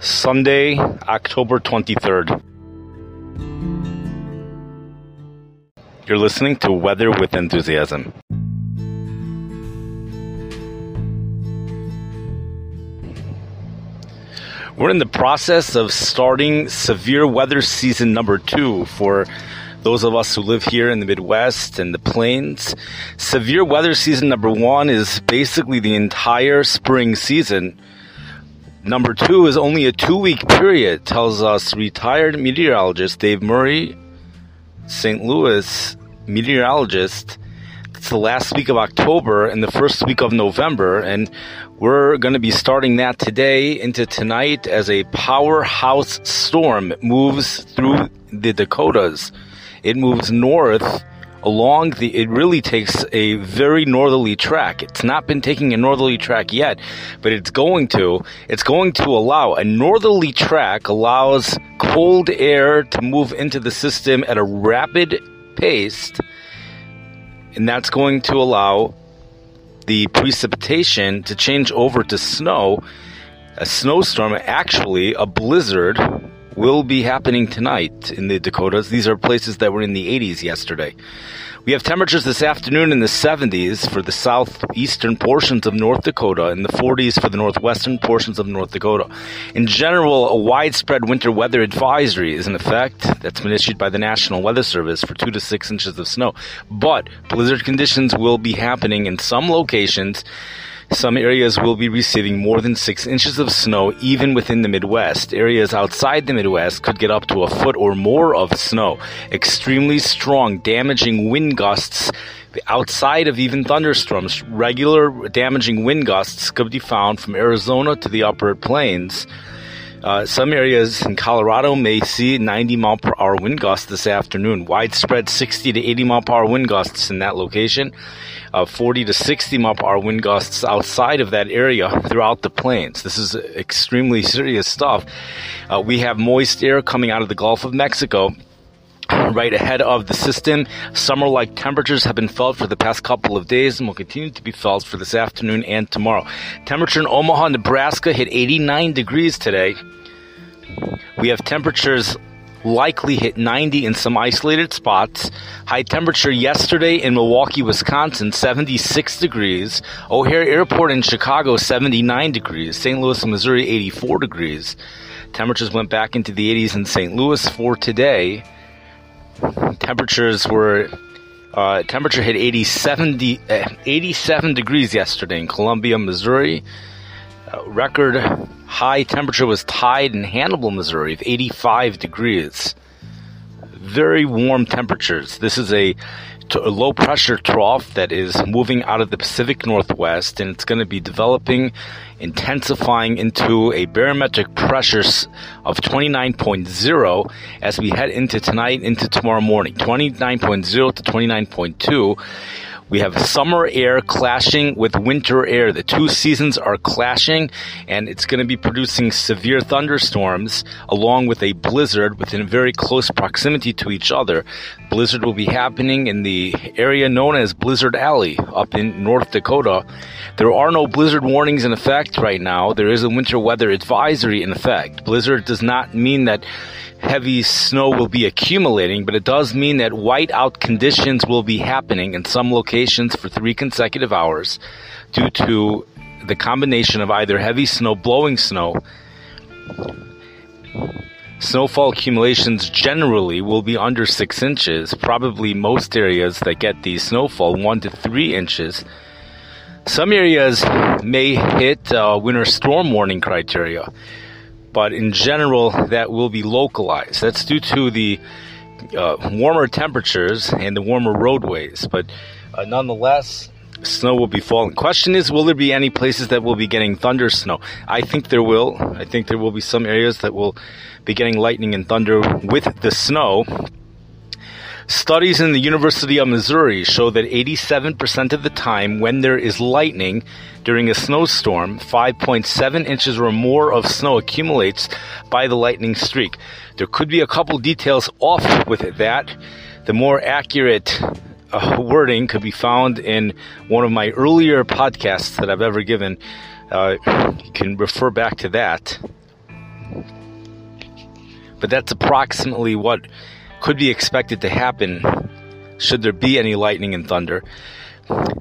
Sunday, October 23rd. You're listening to Weather with Enthusiasm. We're in the process of starting severe weather season number two for those of us who live here in the Midwest and the plains. Severe weather season number one is basically the entire spring season. Number two is only a two week period, tells us retired meteorologist Dave Murray, St. Louis meteorologist. It's the last week of October and the first week of November, and we're going to be starting that today into tonight as a powerhouse storm moves through the Dakotas. It moves north along the, it really takes a very northerly track. It's not been taking a northerly track yet, but it's going to. It's going to allow a northerly track allows cold air to move into the system at a rapid pace, and that's going to allow the precipitation to change over to snow. A snowstorm, actually, a blizzard will be happening tonight in the Dakotas. These are places that were in the 80s yesterday. We have temperatures this afternoon in the 70s for the southeastern portions of North Dakota and the 40s for the northwestern portions of North Dakota. In general, a widespread winter weather advisory is in effect that's been issued by the National Weather Service for 2 to 6 inches of snow. But blizzard conditions will be happening in some locations some areas will be receiving more than six inches of snow even within the Midwest. Areas outside the Midwest could get up to a foot or more of snow. Extremely strong, damaging wind gusts outside of even thunderstorms. Regular damaging wind gusts could be found from Arizona to the upper plains. Uh, some areas in Colorado may see 90 mile per hour wind gusts this afternoon. Widespread 60 to 80 mile per hour wind gusts in that location. Uh, 40 to 60 mile per hour wind gusts outside of that area throughout the plains. This is extremely serious stuff. Uh, we have moist air coming out of the Gulf of Mexico right ahead of the system. Summer like temperatures have been felt for the past couple of days and will continue to be felt for this afternoon and tomorrow. Temperature in Omaha, Nebraska hit 89 degrees today. We have temperatures likely hit 90 in some isolated spots. High temperature yesterday in Milwaukee, Wisconsin, 76 degrees. O'Hare Airport in Chicago, 79 degrees. St. Louis, Missouri, 84 degrees. Temperatures went back into the 80s in St. Louis for today temperatures were uh, temperature hit 80, 70, uh, 87 degrees yesterday in Columbia, Missouri. Uh, record high temperature was tied in Hannibal, Missouri, of 85 degrees. Very warm temperatures. This is a a low pressure trough that is moving out of the Pacific Northwest and it's going to be developing, intensifying into a barometric pressure of 29.0 as we head into tonight, into tomorrow morning. 29.0 to 29.2 we have summer air clashing with winter air. The two seasons are clashing, and it's going to be producing severe thunderstorms along with a blizzard within very close proximity to each other. Blizzard will be happening in the area known as Blizzard Alley up in North Dakota. There are no blizzard warnings in effect right now. There is a winter weather advisory in effect. Blizzard does not mean that heavy snow will be accumulating, but it does mean that whiteout conditions will be happening in some locations for three consecutive hours due to the combination of either heavy snow, blowing snow, Snowfall accumulations generally will be under 6 inches, probably most areas that get the snowfall 1 to 3 inches. Some areas may hit uh, winter storm warning criteria but in general, that will be localized. That's due to the uh, warmer temperatures and the warmer roadways, but uh, nonetheless, snow will be falling. Question is, will there be any places that will be getting thunder snow? I think there will. I think there will be some areas that will be getting lightning and thunder with the snow. Studies in the University of Missouri show that 87% of the time when there is lightning during a snowstorm, 5.7 inches or more of snow accumulates by the lightning streak. There could be a couple details off with that. The more accurate uh, wording could be found in one of my earlier podcasts that I've ever given. Uh, you can refer back to that. but that's approximately what could be expected to happen should there be any lightning and thunder.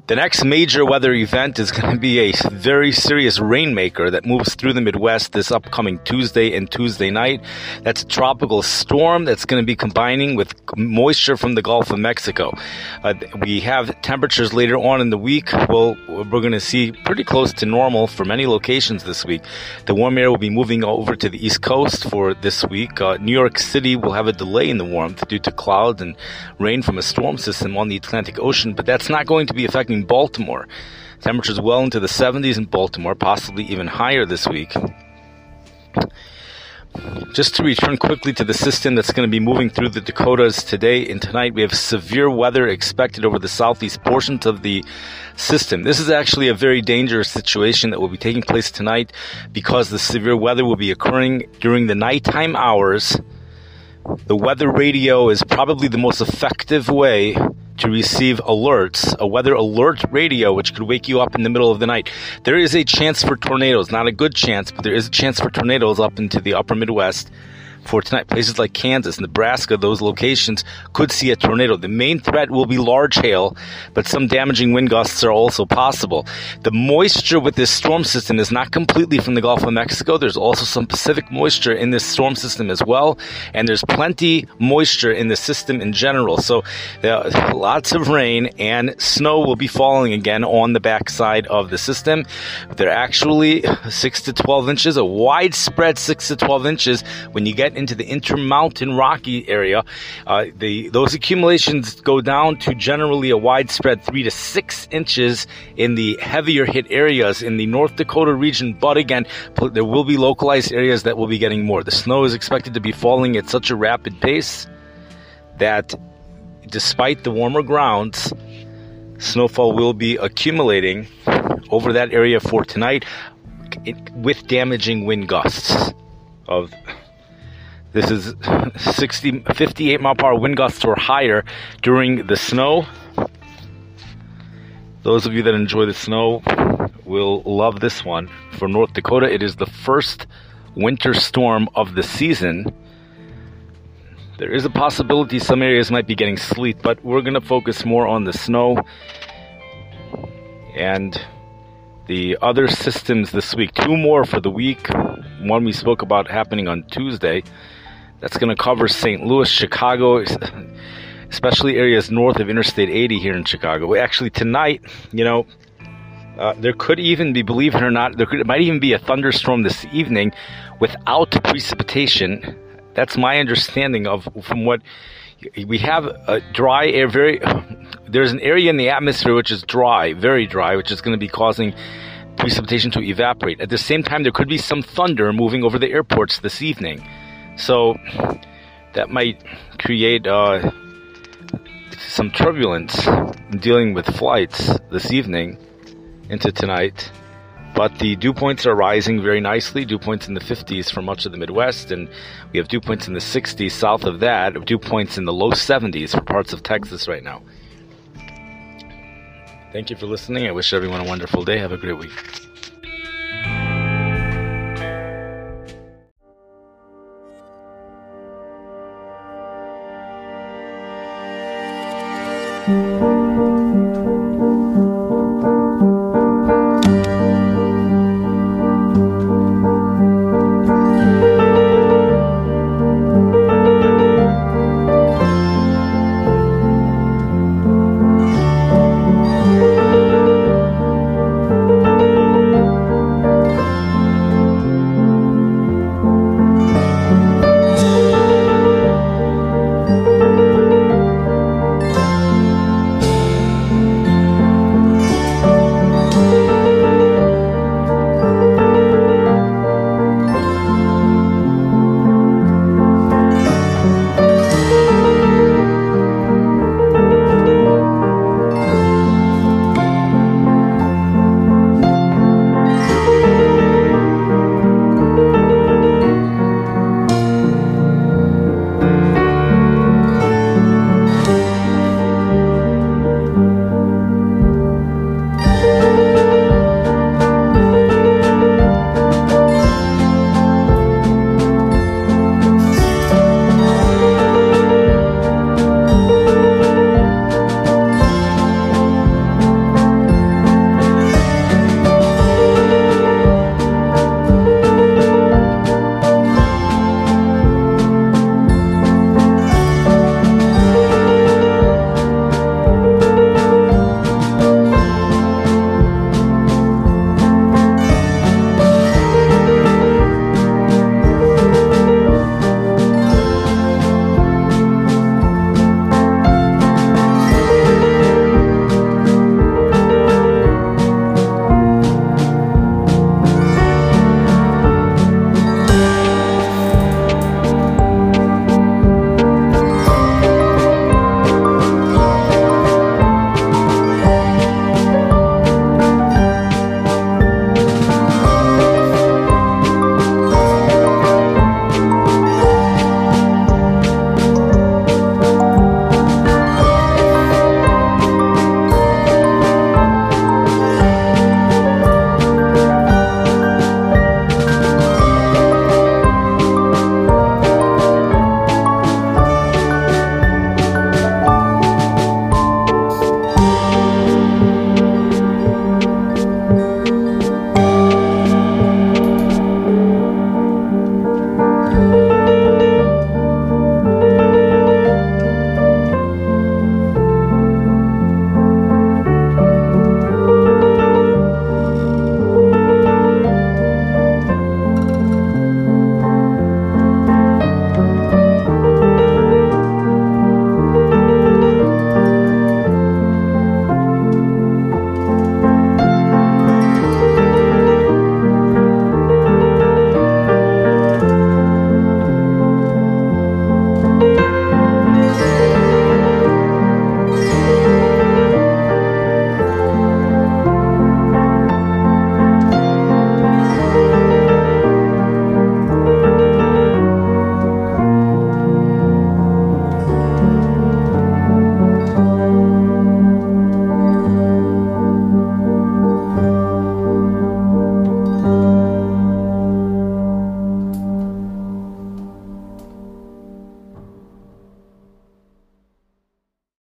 The next major weather event is going to be a very serious rainmaker that moves through the Midwest this upcoming Tuesday and Tuesday night. That's a tropical storm that's going to be combining with moisture from the Gulf of Mexico. Uh, we have temperatures later on in the week. Well, we're going to see pretty close to normal for many locations this week. The warm air will be moving over to the East Coast for this week. Uh, New York City will have a delay in the warmth due to clouds and rain from a storm system on the Atlantic Ocean, but that's not going to be affecting Baltimore. Temperatures well into the 70s in Baltimore, possibly even higher this week. Just to return quickly to the system that's going to be moving through the Dakotas today and tonight, we have severe weather expected over the southeast portions of the system. This is actually a very dangerous situation that will be taking place tonight because the severe weather will be occurring during the nighttime hours. The weather radio is probably the most effective way to receive alerts, a weather alert radio, which could wake you up in the middle of the night. There is a chance for tornadoes, not a good chance, but there is a chance for tornadoes up into the upper Midwest for tonight. Places like Kansas, Nebraska, those locations could see a tornado. The main threat will be large hail, but some damaging wind gusts are also possible. The moisture with this storm system is not completely from the Gulf of Mexico. There's also some Pacific moisture in this storm system as well, and there's plenty moisture in the system in general. So lots of rain and snow will be falling again on the backside of the system. They're actually six to 12 inches, a widespread six to 12 inches when you get into the intermountain rocky area, uh, the those accumulations go down to generally a widespread three to six inches in the heavier hit areas in the North Dakota region. But again, there will be localized areas that will be getting more. The snow is expected to be falling at such a rapid pace that, despite the warmer grounds, snowfall will be accumulating over that area for tonight with damaging wind gusts of this is 60, 58 mile per hour wind gusts or higher during the snow. Those of you that enjoy the snow will love this one. For North Dakota, it is the first winter storm of the season. There is a possibility some areas might be getting sleet, but we're going to focus more on the snow and the other systems this week. Two more for the week. One we spoke about happening on Tuesday. That's going to cover St. Louis, Chicago, especially areas north of Interstate 80 here in Chicago. Actually, tonight, you know, uh, there could even be, believe it or not, there could, might even be a thunderstorm this evening without precipitation. That's my understanding of from what we have a dry air. Very there's an area in the atmosphere which is dry, very dry, which is going to be causing precipitation to evaporate. At the same time, there could be some thunder moving over the airports this evening. So that might create uh, some turbulence in dealing with flights this evening into tonight. But the dew points are rising very nicely. Dew points in the 50s for much of the Midwest, and we have dew points in the 60s south of that, dew points in the low 70s for parts of Texas right now. Thank you for listening. I wish everyone a wonderful day. Have a great week.